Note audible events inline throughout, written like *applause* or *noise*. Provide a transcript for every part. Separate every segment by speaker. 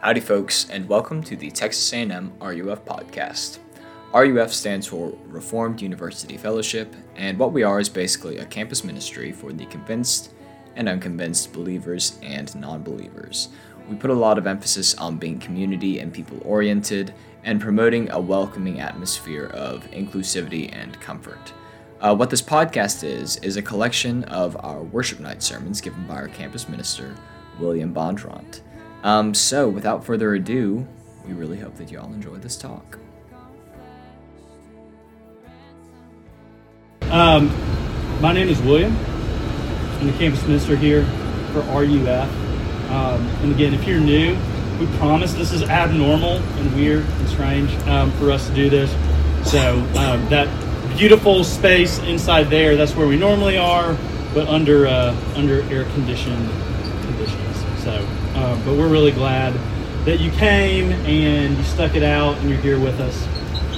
Speaker 1: Howdy, folks, and welcome to the Texas A&M RUF podcast. RUF stands for Reformed University Fellowship, and what we are is basically a campus ministry for the convinced and unconvinced believers and non believers. We put a lot of emphasis on being community and people oriented and promoting a welcoming atmosphere of inclusivity and comfort. Uh, what this podcast is, is a collection of our worship night sermons given by our campus minister, William Bondurant. Um, so, without further ado, we really hope that you all enjoy this talk.
Speaker 2: Um, my name is William. I'm the campus minister here for RUF. Um, and again, if you're new, we promise this is abnormal and weird and strange um, for us to do this. So um, that beautiful space inside there, that's where we normally are, but under uh, under air conditioned conditions. So um, but we're really glad that you came and you stuck it out and you're here with us.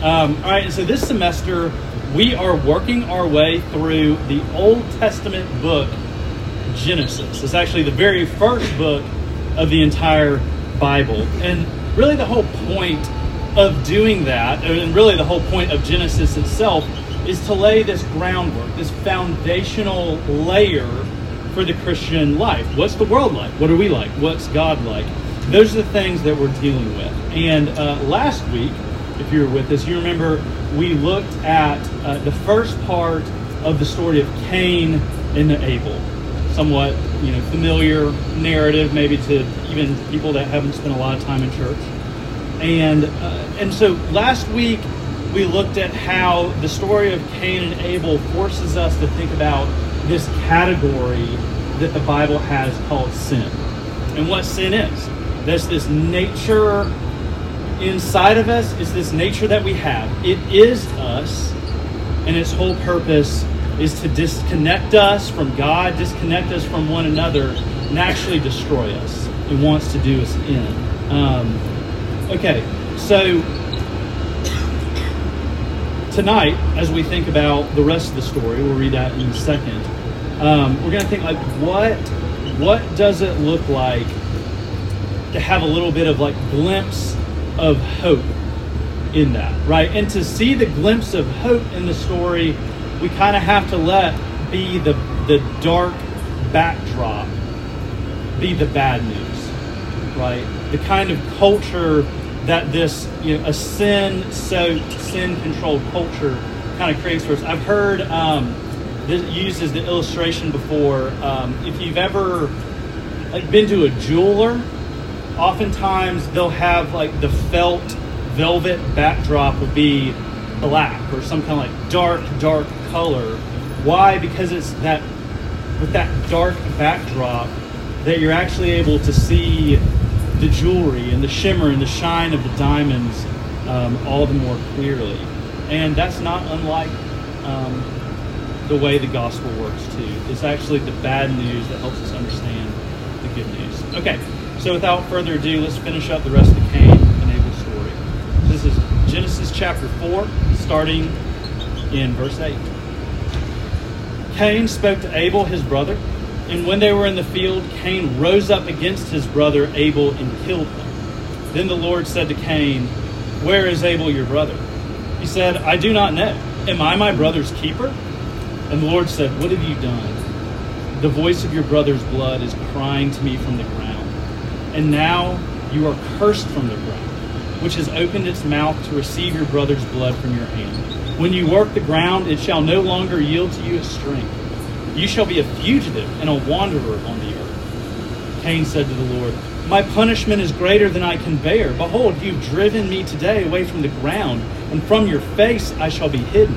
Speaker 2: Um, all right, so this semester we are working our way through the Old Testament book Genesis. It's actually the very first book of the entire Bible. And really, the whole point of doing that, and really the whole point of Genesis itself, is to lay this groundwork, this foundational layer for the Christian life. What's the world like? What are we like? What's God like? Those are the things that we're dealing with. And uh, last week, if you were with us, you remember we looked at uh, the first part of the story of Cain and Abel. Somewhat, you know, familiar narrative, maybe to even people that haven't spent a lot of time in church. And uh, and so last week we looked at how the story of Cain and Abel forces us to think about this category that the Bible has called sin. And what sin is. There's this nature inside of us, it's this nature that we have. It is us, and its whole purpose is to disconnect us from God, disconnect us from one another, and actually destroy us. It wants to do us in. Um, okay, so tonight, as we think about the rest of the story, we'll read that in a second um, we're going to think like what what does it look like to have a little bit of like glimpse of hope in that right? And to see the glimpse of hope in the story we kind of have to let be the the dark backdrop be the bad news right? The kind of culture that this you know a sin soaked sin controlled culture kind of creates for us. I've heard um, this uses the illustration before. Um, if you've ever like been to a jeweler, oftentimes they'll have like the felt velvet backdrop will be black or some kind of like dark, dark color. Why? Because it's that with that dark backdrop that you're actually able to see the jewelry and the shimmer and the shine of the diamonds um, all the more clearly. And that's not unlike um, the way the gospel works too. It's actually the bad news that helps us understand the good news. Okay, so without further ado, let's finish up the rest of Cain and Abel story. This is Genesis chapter 4, starting in verse 8. Cain spoke to Abel, his brother, and when they were in the field, Cain rose up against his brother Abel and killed him. Then the Lord said to Cain, Where is Abel your brother? He said, I do not know. Am I my brother's keeper? And the Lord said, What have you done? The voice of your brother's blood is crying to me from the ground. And now you are cursed from the ground, which has opened its mouth to receive your brother's blood from your hand. When you work the ground, it shall no longer yield to you its strength. You shall be a fugitive and a wanderer on the earth. Cain said to the Lord, My punishment is greater than I can bear. Behold, you've driven me today away from the ground, and from your face I shall be hidden.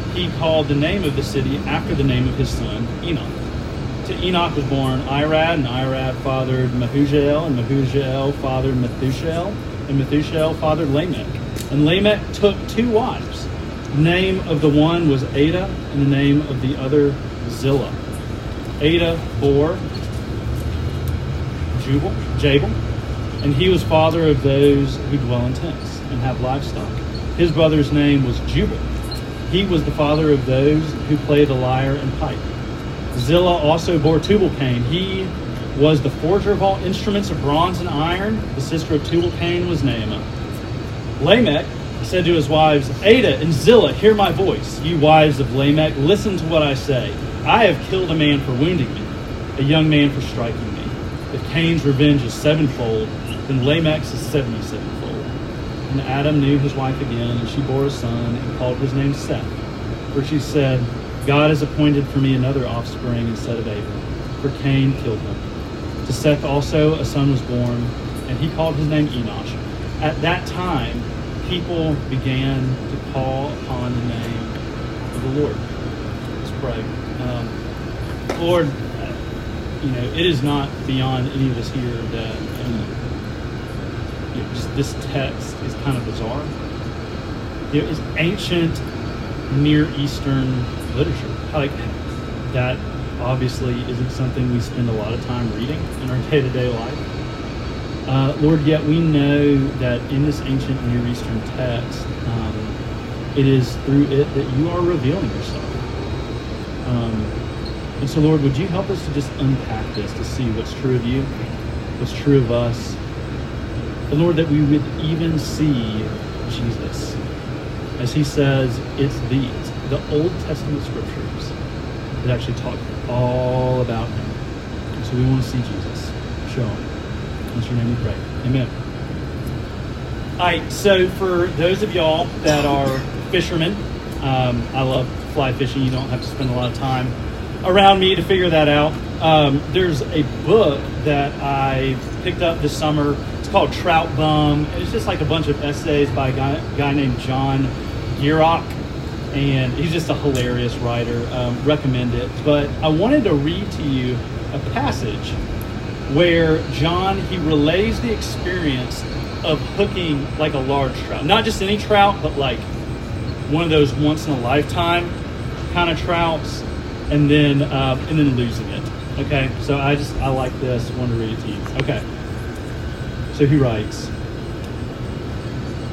Speaker 2: he called the name of the city after the name of his son, Enoch. To Enoch was born Irad, and Irad fathered Mehujael, and Mehujael fathered Methushael, and Methushael fathered Lamech. And Lamech took two wives. The name of the one was Ada, and the name of the other Zillah. Ada bore Jubal, Jabal, and he was father of those who dwell in tents and have livestock. His brother's name was Jubal. He was the father of those who play the lyre and pipe. Zillah also bore Tubal-Cain. He was the forger of all instruments of bronze and iron. The sister of Tubal-Cain was Naamah. Lamech said to his wives, Ada and Zillah, hear my voice. You wives of Lamech, listen to what I say. I have killed a man for wounding me, a young man for striking me. If Cain's revenge is sevenfold, then Lamech's is seventy sevenfold. And Adam knew his wife again, and she bore a son and called his name Seth. For she said, God has appointed for me another offspring instead of Abel, for Cain killed him. To Seth also a son was born, and he called his name Enosh. At that time, people began to call upon the name of the Lord. Let's pray. Um, Lord, uh, you know, it is not beyond any of us here that um, this text is kind of bizarre. Know, it's ancient Near Eastern literature. Like that obviously isn't something we spend a lot of time reading in our *laughs* day-to-day life. Uh, Lord, yet we know that in this ancient Near Eastern text, um, it is through it that you are revealing yourself. Um, and so, Lord, would you help us to just unpack this to see what's true of you, what's true of us, and Lord, that we would even see Jesus. As he says, it's these, the Old Testament scriptures, that actually talk all about him. And so we want to see Jesus. Show him. In your name we pray. Amen. All right, so for those of y'all that are fishermen, um, I love fly fishing. You don't have to spend a lot of time around me to figure that out. Um, there's a book that I picked up this summer. Called Trout Bum. It's just like a bunch of essays by a guy, guy named John Gierach, and he's just a hilarious writer. Um, recommend it. But I wanted to read to you a passage where John he relays the experience of hooking like a large trout, not just any trout, but like one of those once in a lifetime kind of trouts, and then uh, and then losing it. Okay, so I just I like this. I want to read it to you. Okay, so he writes.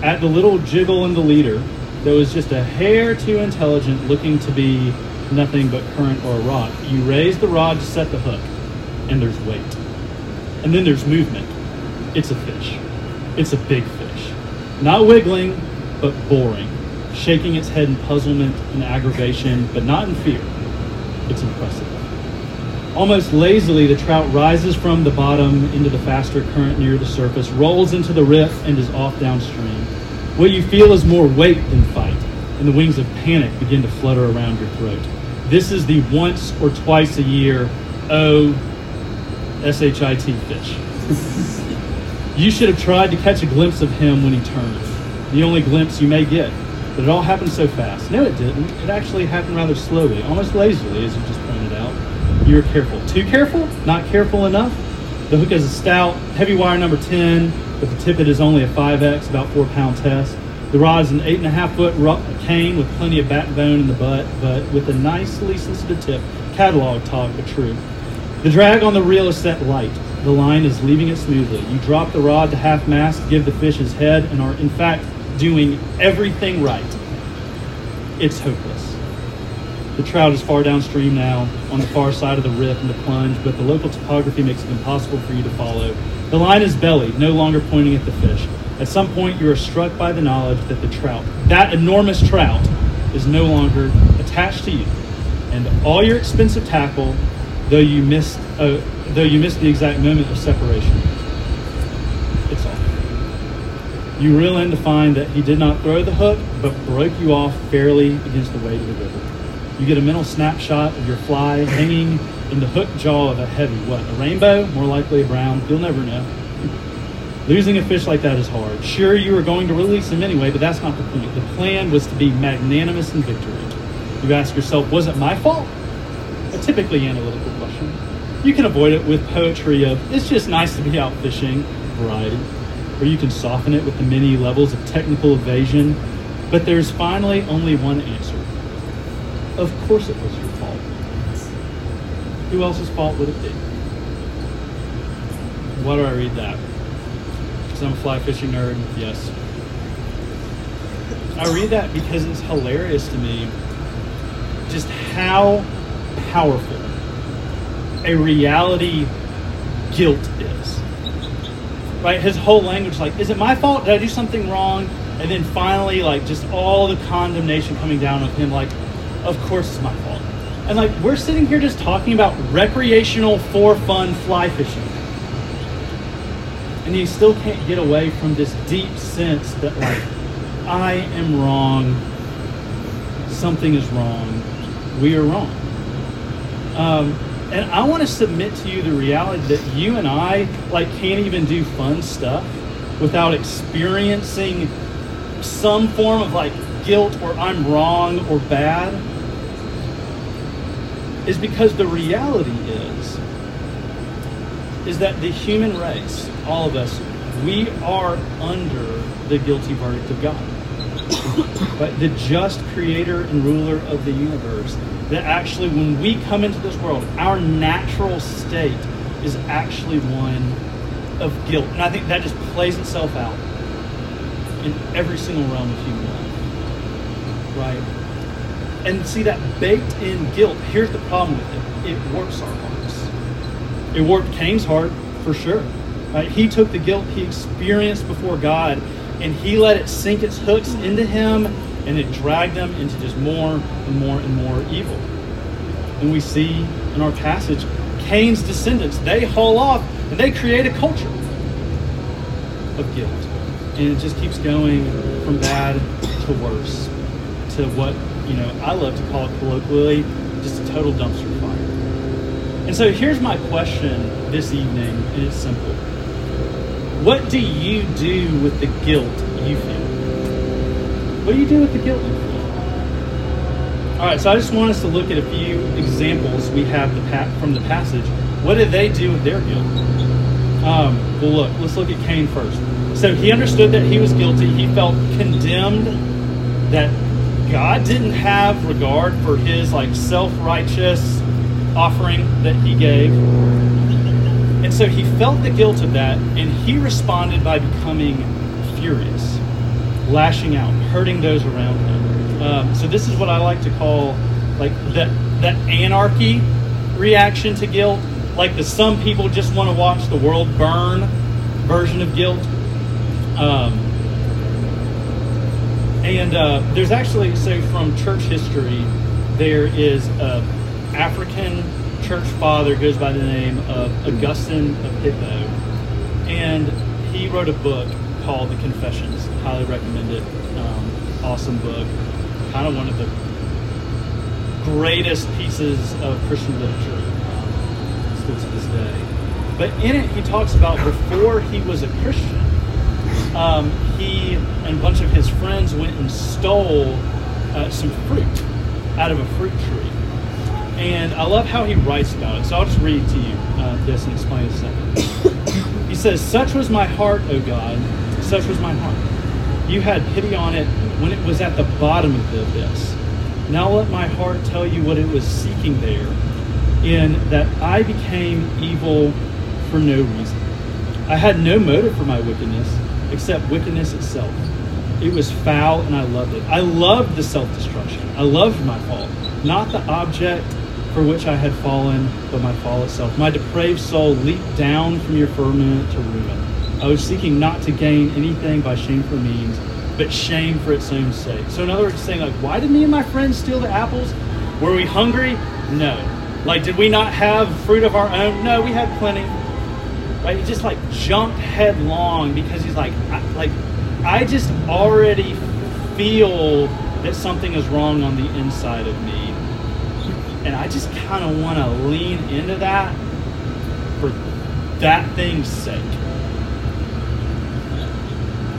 Speaker 2: At the little jiggle in the leader, that was just a hair too intelligent, looking to be nothing but current or a rock. You raise the rod to set the hook, and there's weight. And then there's movement. It's a fish. It's a big fish. Not wiggling, but boring, shaking its head in puzzlement and aggravation, but not in fear. It's impressive. Almost lazily, the trout rises from the bottom into the faster current near the surface, rolls into the riff, and is off downstream. What you feel is more weight than fight, and the wings of panic begin to flutter around your throat. This is the once or twice a year O S H I T fish. *laughs* you should have tried to catch a glimpse of him when he turned. The only glimpse you may get. But it all happened so fast. No, it didn't. It actually happened rather slowly, almost lazily, as you just pointed out. You were careful. Too careful? Not careful enough? The hook is a stout, heavy wire number 10, but the tippet is only a 5X, about 4 pound test. The rod is an 8.5 foot ro- cane with plenty of backbone in the butt, but with a nicely sensitive tip. Catalog talk, but true. The drag on the reel is set light. The line is leaving it smoothly. You drop the rod to half mast, give the fish his head, and are in fact doing everything right. It's hopeless. The trout is far downstream now, on the far side of the riff and the plunge, but the local topography makes it impossible for you to follow. The line is bellied, no longer pointing at the fish. At some point, you are struck by the knowledge that the trout, that enormous trout, is no longer attached to you, and all your expensive tackle, though you missed, uh, though you missed the exact moment of separation, it's off. You reel in to find that he did not throw the hook, but broke you off fairly against the weight of the river. You get a mental snapshot of your fly hanging in the hook jaw of a heavy, what, a rainbow? More likely a brown. You'll never know. Losing a fish like that is hard. Sure, you were going to release him anyway, but that's not the point. The plan was to be magnanimous in victory. You ask yourself, was it my fault? A typically analytical question. You can avoid it with poetry of it's just nice to be out fishing, variety, or you can soften it with the many levels of technical evasion. But there's finally only one answer. Of course it was your fault. Who else's fault would it be? Why do I read that? Because I'm a fly fishing nerd, yes. I read that because it's hilarious to me just how powerful a reality guilt is. Right? His whole language, like, is it my fault? Did I do something wrong? And then finally, like, just all the condemnation coming down of him, like, of course it's my fault. And like, we're sitting here just talking about recreational, for fun fly fishing. And you still can't get away from this deep sense that, like, I am wrong. Something is wrong. We are wrong. Um, and I want to submit to you the reality that you and I like can't even do fun stuff without experiencing some form of like guilt or I'm wrong or bad is because the reality is is that the human race, all of us, we are under the guilty verdict of God. but the just creator and ruler of the universe that actually, when we come into this world, our natural state is actually one of guilt. And I think that just plays itself out in every single realm of human life. Right? And see that baked in guilt, here's the problem with it it warps our hearts. It warped Cain's heart for sure. Right? He took the guilt he experienced before God and he let it sink its hooks into him and it dragged them into just more and more and more evil. And we see in our passage, Cain's descendants, they haul off and they create a culture of guilt. And it just keeps going from bad to worse to what, you know, I love to call it colloquially, just a total dumpster fire. And so here's my question this evening, and it's simple. What do you do with the guilt you feel? What do you do with the guilt you feel? All right, so I just want us to look at a few examples we have the pa- from the passage. What did they do with their guilt? Um, well, look, let's look at Cain first. So he understood that he was guilty. He felt condemned that God didn't have regard for his like self-righteous offering that he gave. And so he felt the guilt of that, and he responded by becoming furious, lashing out, hurting those around him. Um, so this is what I like to call like that that anarchy reaction to guilt, like the some people just want to watch the world burn version of guilt. Um, and uh, there's actually so from church history, there is a African church father goes by the name of Augustine of Hippo, and he wrote a book called The Confessions. Highly recommend it. Um, awesome book. Kind of one of the greatest pieces of Christian literature um, still to this day. But in it, he talks about before he was a Christian, um, he and a bunch of his friends went and stole uh, some fruit out of a fruit tree. And I love how he writes about it. So I'll just read to you uh, this and explain it a second. he says, Such was my heart, O God, such was my heart. You had pity on it when it was at the bottom of the abyss. Now let my heart tell you what it was seeking there, in that I became evil for no reason. I had no motive for my wickedness except wickedness itself. It was foul and I loved it. I loved the self destruction. I loved my fall, not the object for which I had fallen, but my fall itself. My depraved soul leaped down from your firmament to ruin. I was seeking not to gain anything by shameful means, but shame for its own sake. So, in other words, saying, like, why did me and my friends steal the apples? Were we hungry? No. Like, did we not have fruit of our own? No, we had plenty. Right? He just like jumped headlong because he's like, I, like, I just already feel that something is wrong on the inside of me. And I just kind of want to lean into that for that thing's sake.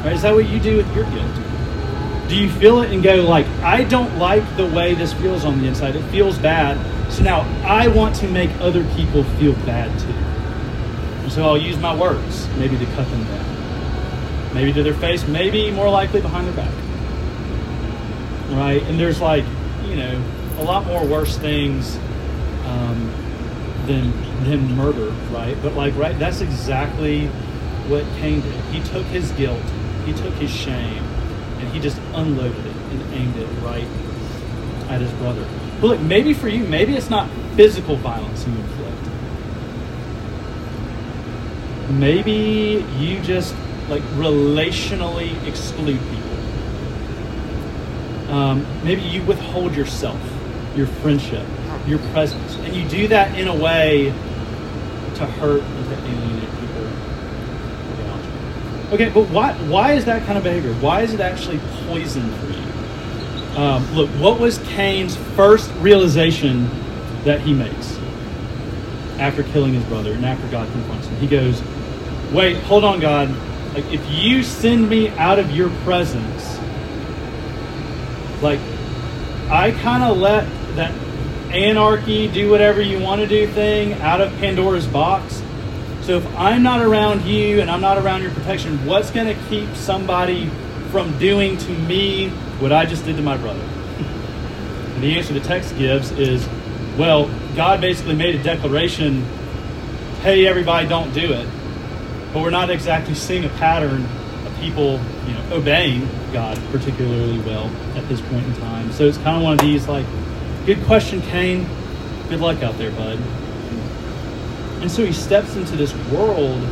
Speaker 2: Right? Is that what you do with your guilt? Do you feel it and go like, I don't like the way this feels on the inside. It feels bad, So now I want to make other people feel bad too. And so I'll use my words, maybe to cut them down. Maybe to their face, maybe more likely behind their back. Right? And there's like, you know, a lot more worse things um, than than murder, right? But like, right, that's exactly what Cain did. He took his guilt, he took his shame, and he just unloaded it and aimed it right at his brother. But look, maybe for you, maybe it's not physical violence you inflict. Maybe you just like relationally exclude people. Um, maybe you withhold yourself, your friendship, your presence, and you do that in a way to hurt and to alienate people. Okay, but why why is that kind of behavior? Why is it actually poison for you? Um, look, what was Cain's first realization that he makes after killing his brother and after God confronts him? He goes, "Wait, hold on, God. Like, if you send me out of your presence, like, I kind of let that anarchy, do whatever you want to do thing out of Pandora's box. So if I'm not around you and I'm not around your protection, what's going to keep somebody from doing to me what I just did to my brother? *laughs* And the answer the text gives is, well, God basically made a declaration, hey, everybody, don't do it. But we're not exactly seeing a pattern of people, you know, obeying God particularly well at this point in time. So it's kind of one of these like, good question, Cain. Good luck out there, bud. And so he steps into this world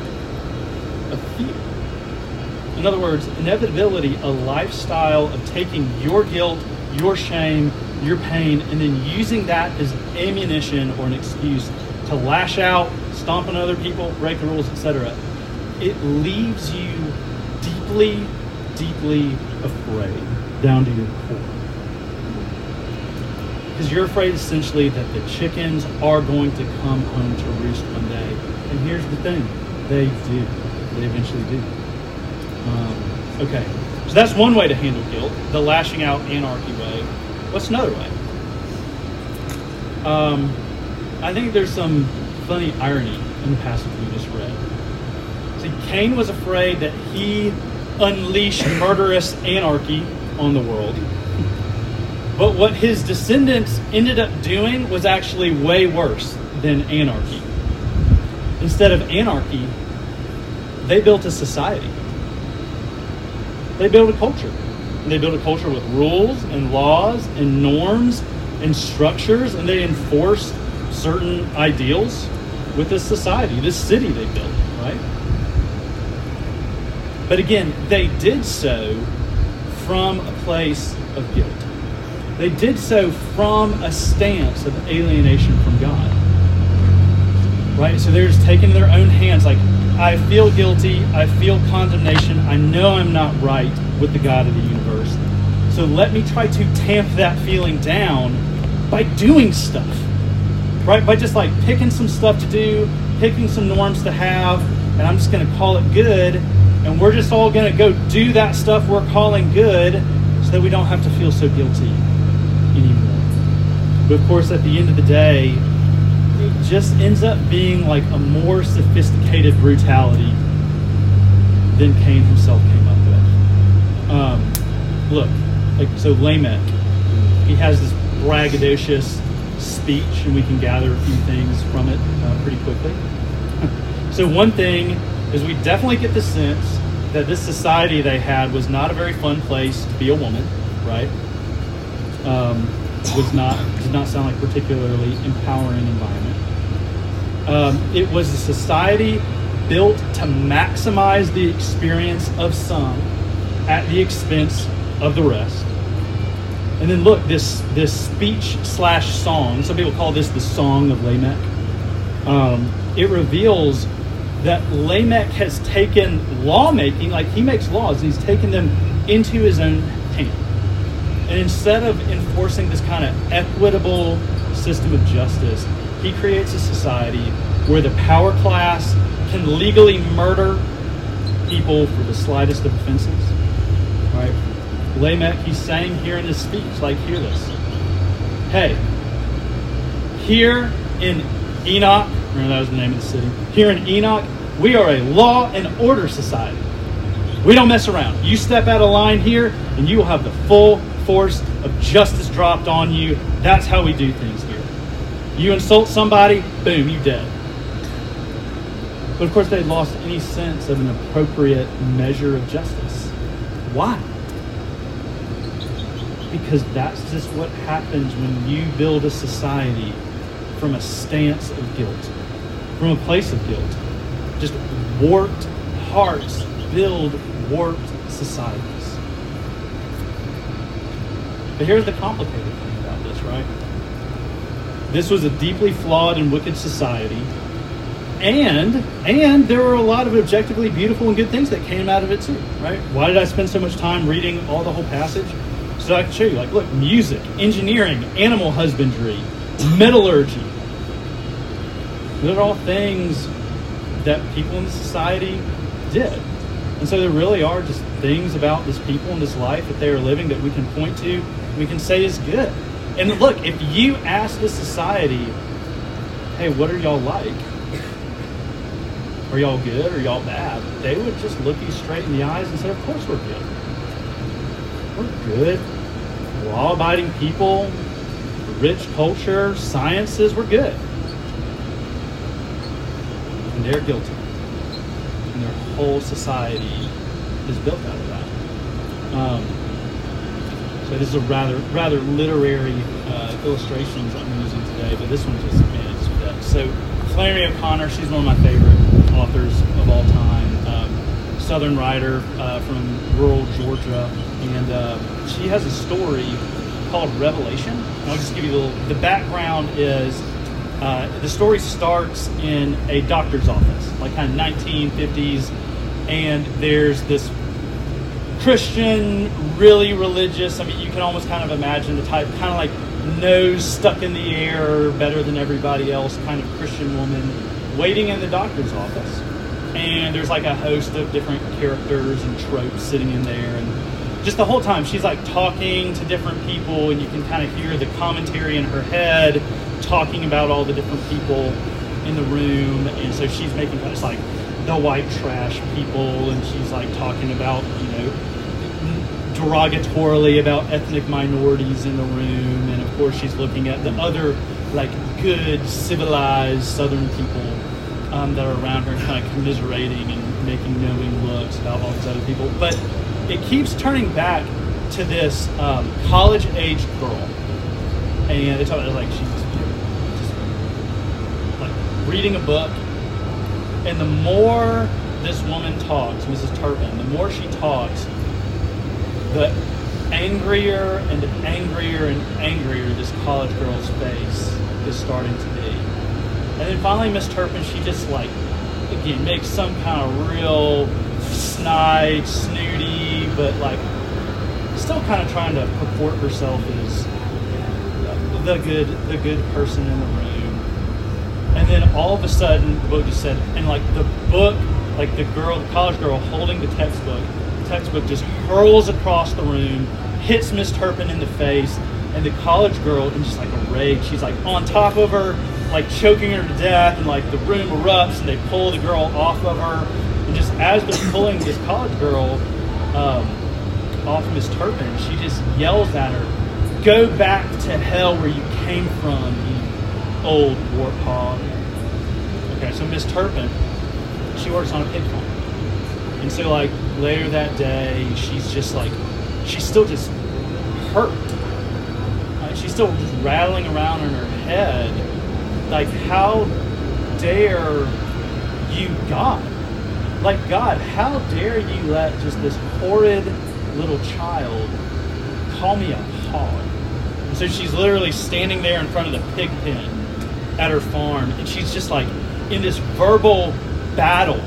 Speaker 2: of fear. In other words, inevitability, a lifestyle of taking your guilt, your shame, your pain, and then using that as ammunition or an excuse to lash out, stomp on other people, break the rules, etc. It leaves you deeply, deeply afraid down to your core. Because you're afraid essentially that the chickens are going to come home to roost one day. And here's the thing they do, they eventually do. Um, okay, so that's one way to handle guilt, the lashing out anarchy way. What's another way? Um, I think there's some funny irony in the passage we just read. See, Cain was afraid that he unleashed murderous anarchy on the world. But what his descendants ended up doing was actually way worse than anarchy. Instead of anarchy, they built a society. They built a culture. They build a culture with rules and laws and norms and structures, and they enforce certain ideals with this society, this city they built, right? But again, they did so from a place of guilt. They did so from a stance of alienation from God. Right? So they're just taking their own hands, like, I feel guilty, I feel condemnation, I know I'm not right with the God of the universe. So let me try to tamp that feeling down by doing stuff. Right? By just like picking some stuff to do, picking some norms to have, and I'm just going to call it good. And we're just all going to go do that stuff we're calling good so that we don't have to feel so guilty anymore. But of course, at the end of the day, it just ends up being like a more sophisticated brutality than Cain himself came up with. Um, look, like so Lamech, he has this braggadocious speech, and we can gather a few things from it uh, pretty quickly. *laughs* so one thing is we definitely get the sense that this society they had was not a very fun place to be a woman, right? Um, was not not sound like particularly empowering environment. Um, it was a society built to maximize the experience of some at the expense of the rest. And then look, this this speech slash song. Some people call this the song of Lamech. Um, it reveals that Lamech has taken lawmaking, like he makes laws, and he's taken them into his own. And instead of enforcing this kind of equitable system of justice, he creates a society where the power class can legally murder people for the slightest of offenses. Right? Lamech, he's saying here in his speech, like, hear this. Hey, Here in Enoch, remember that was the name of the city. Here in Enoch, we are a law and order society. We don't mess around. You step out of line here, and you will have the full force of justice dropped on you. That's how we do things here. You insult somebody, boom, you dead. But of course, they'd lost any sense of an appropriate measure of justice. Why? Because that's just what happens when you build a society from a stance of guilt, from a place of guilt. Just warped hearts build warped societies. But here's the complicated thing about this, right? This was a deeply flawed and wicked society. And and there were a lot of objectively beautiful and good things that came out of it too, right? Why did I spend so much time reading all the whole passage? So I can show you, like, look, music, engineering, animal husbandry, metallurgy. Those are all things that people in the society did. And so there really are just things about this people and this life that they are living that we can point to, we can say is good. And look, if you ask the society, hey, what are y'all like? Are y'all good? Are y'all bad? They would just look you straight in the eyes and say, of course we're good. We're good. Law abiding people, rich culture, sciences, we're good. And they're guilty and their whole society is built out of that. Um, so this is a rather rather literary uh, illustrations I'm using today, but this one just man, it's fits. So Flannery O'Connor, she's one of my favorite authors of all time. Um, Southern writer uh, from rural Georgia, and uh, she has a story called Revelation. And I'll just give you the the background is uh, the story starts in a doctor's office, like kind of 1950s, and there's this Christian, really religious. I mean, you can almost kind of imagine the type, kind of like nose stuck in the air, better than everybody else, kind of Christian woman waiting in the doctor's office. And there's like a host of different characters and tropes sitting in there, and just the whole time she's like talking to different people, and you can kind of hear the commentary in her head talking about all the different people in the room, and so she's making kind of like the white trash people, and she's like talking about you know derogatorily about ethnic minorities in the room, and of course she's looking at the other like good civilized Southern people um, that are around her, kind of commiserating and making knowing looks about all these other people, but it keeps turning back to this um, college-aged girl, and they talk about like she's just like reading a book, and the more this woman talks, Mrs. Turpin, the more she talks, the angrier and angrier and angrier this college girl's face is starting to be. And then finally, Miss Turpin, she just like, again, makes some kind of real snide, snooty, but like still kind of trying to purport herself as the good, the good person in the room and then all of a sudden the book just said and like the book like the girl the college girl holding the textbook textbook just hurls across the room hits miss turpin in the face and the college girl in just like a rage she's like on top of her like choking her to death and like the room erupts and they pull the girl off of her and just as they're pulling this college girl um, off miss turpin she just yells at her go back to hell where you came from you old warthog Okay, so Miss Turpin, she works on a pig farm. And so, like, later that day, she's just like, she's still just hurt. Like, she's still just rattling around in her head. Like, how dare you, God? Like, God, how dare you let just this horrid little child call me a hog? And so she's literally standing there in front of the pig pen at her farm, and she's just like, in this verbal battle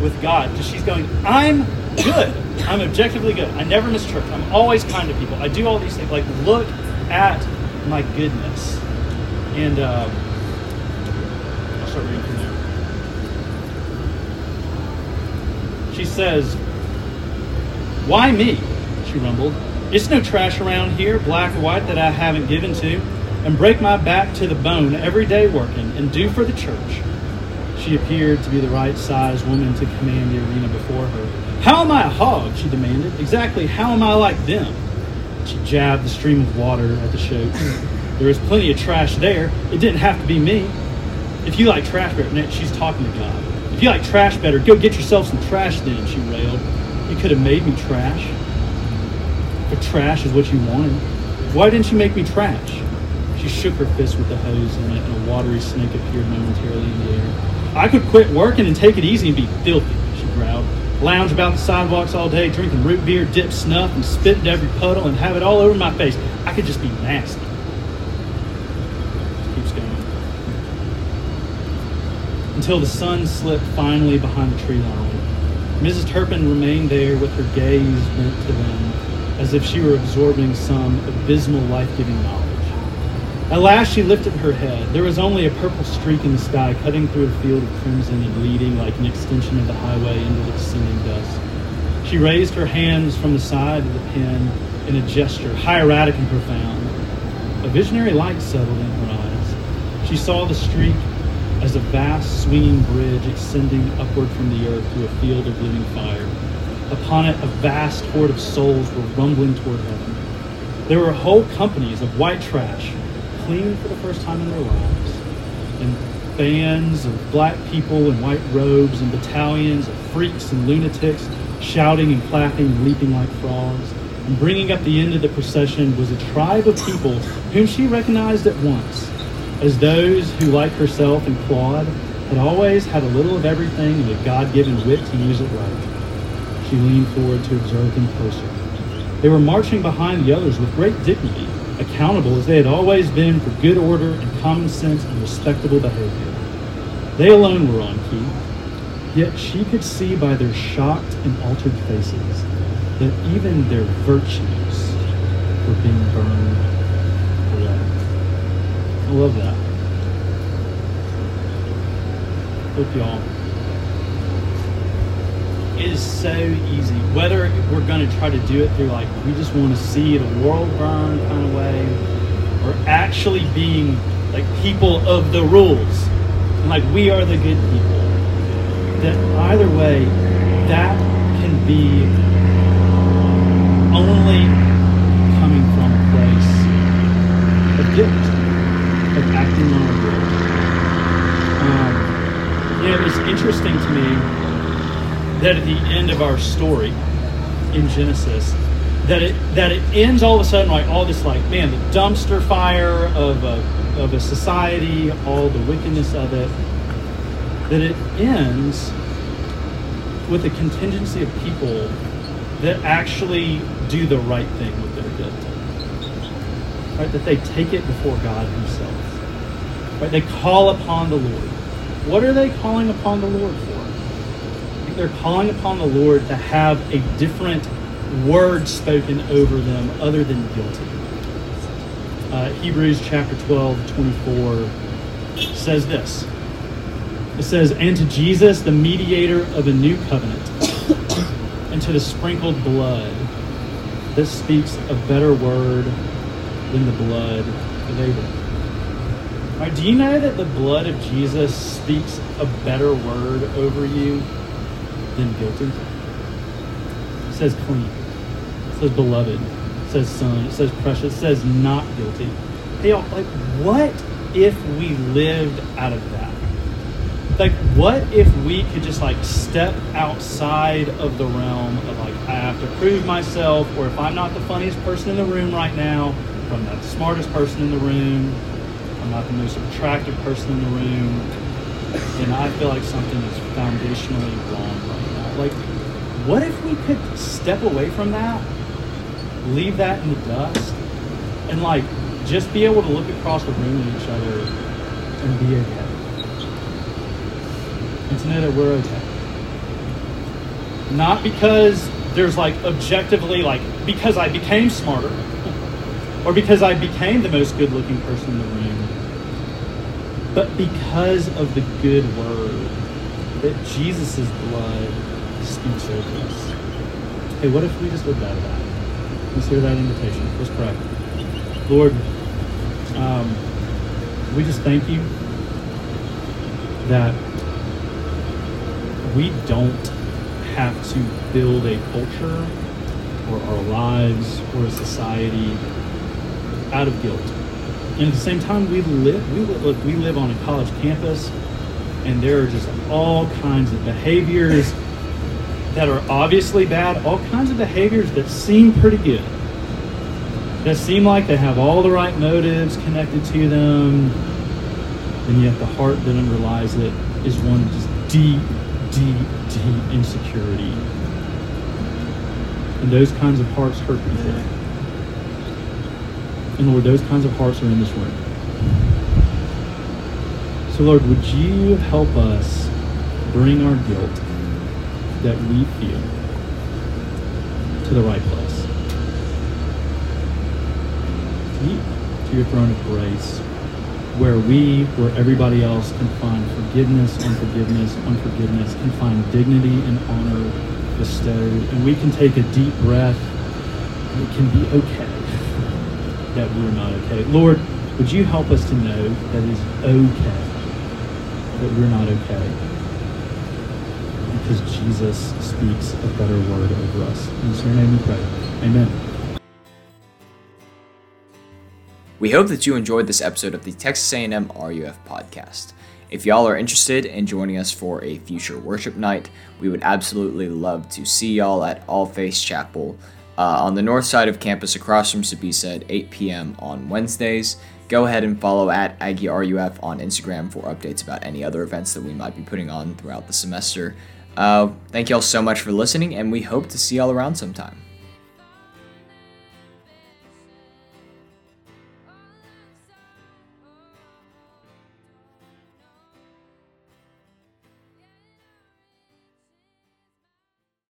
Speaker 2: with God because she's going, I'm good. I'm objectively good. I never miss church. I'm always kind to people. I do all these things. Like, look at my goodness. And uh, I'll start reading from there. She says, Why me? She rumbled. It's no trash around here, black or white, that I haven't given to. and break my back to the bone every day working and do for the church. She appeared to be the right sized woman to command the arena before her. How am I a hog? she demanded. Exactly how am I like them? She jabbed the stream of water at the show. *laughs* There was plenty of trash there. It didn't have to be me. If you like trash better, she's talking to God. If you like trash better, go get yourself some trash then, she railed. You could have made me trash. But trash is what you wanted. Why didn't you make me trash? She shook her fist with the hose in it, and a watery snake appeared momentarily in the air. I could quit working and take it easy and be filthy, she growled. Lounge about the sidewalks all day, drinking root beer, dip snuff, and spit into every puddle and have it all over my face. I could just be nasty. Keeps going. Until the sun slipped finally behind the tree line. Mrs. Turpin remained there with her gaze bent to them as if she were absorbing some abysmal life giving knowledge. At last she lifted her head. There was only a purple streak in the sky cutting through a field of crimson and leading like an extension of the highway into the descending dusk. She raised her hands from the side of the pen in a gesture, hieratic and profound. A visionary light settled in her eyes. She saw the streak as a vast swinging bridge extending upward from the earth to a field of living fire. Upon it, a vast horde of souls were rumbling toward heaven. There were whole companies of white trash, clean for the first time in their lives, and bands of black people in white robes, and battalions of freaks and lunatics shouting and clapping and leaping like frogs. And bringing up the end of the procession was a tribe of people whom she recognized at once as those who, like herself and Claude, had always had a little of everything and a God given wit to use it right. She leaned forward to observe them closer. They were marching behind the others with great dignity, accountable as they had always been for good order and common sense and respectable behavior. They alone were on key, yet she could see by their shocked and altered faces that even their virtues were being burned away. I love that. Hope y'all it is so easy. Whether we're going to try to do it through like we just want to see the world burn kind of way, or actually being like people of the rules, like we are the good people. That either way, that can be only coming from a place of guilt, of acting on our guilt. Um, you know, it's interesting to me that at the end of our story in Genesis, that it that it ends all of a sudden like all this like man the dumpster fire of a of a society, all the wickedness of it, that it ends with a contingency of people that actually do the right thing with their guilt. Right? That they take it before God Himself. Right? They call upon the Lord. What are they calling upon the Lord for? They're calling upon the Lord to have a different word spoken over them other than guilty. Uh, Hebrews chapter 12, 24 says this. It says, And to Jesus, the mediator of a new covenant, and to the sprinkled blood, this speaks a better word than the blood of Abel. Right, do you know that the blood of Jesus speaks a better word over you then guilty. It says clean. It says beloved. It says son. It says precious. It says not guilty. Hey, y'all, like, what if we lived out of that? Like, what if we could just like step outside of the realm of like, I have to prove myself, or if I'm not the funniest person in the room right now, if I'm not the smartest person in the room, I'm not the most attractive person in the room, and I feel like something is foundationally wrong right like, what if we could step away from that, leave that in the dust, and like just be able to look across the room at each other and be okay? And to know that we're okay. Not because there's like objectively, like, because I became smarter or because I became the most good looking person in the room, but because of the good word that Jesus' blood us. Hey, what if we just lived out of that? Let's hear that invitation. Let's pray. Lord, Um, we just thank you that we don't have to build a culture or our lives or a society out of guilt. And at the same time, we live we live, look, we live on a college campus, and there are just all kinds of behaviors that are obviously bad, all kinds of behaviors that seem pretty good, that seem like they have all the right motives connected to them, and yet the heart that underlies it is one of just deep, deep, deep insecurity. And those kinds of hearts hurt people. And Lord, those kinds of hearts are in this room. So, Lord, would you help us bring our guilt that we feel to the right place? To to your throne of grace, where we, where everybody else can find forgiveness, unforgiveness, unforgiveness, can find dignity and honor bestowed, and we can take a deep breath. It can be okay *laughs* that we're not okay. Lord, would you help us to know that it is okay that we're not okay? Because Jesus speaks a better word over us. In name we pray. Amen.
Speaker 1: We hope that you enjoyed this episode of the Texas A&M RUF podcast. If y'all are interested in joining us for a future worship night, we would absolutely love to see y'all at All Faith Chapel uh, on the north side of campus across from Sbisa at 8 p.m. on Wednesdays. Go ahead and follow at Aggie RUF on Instagram for updates about any other events that we might be putting on throughout the semester. Uh, thank y'all so much for listening, and we hope to see y'all around sometime.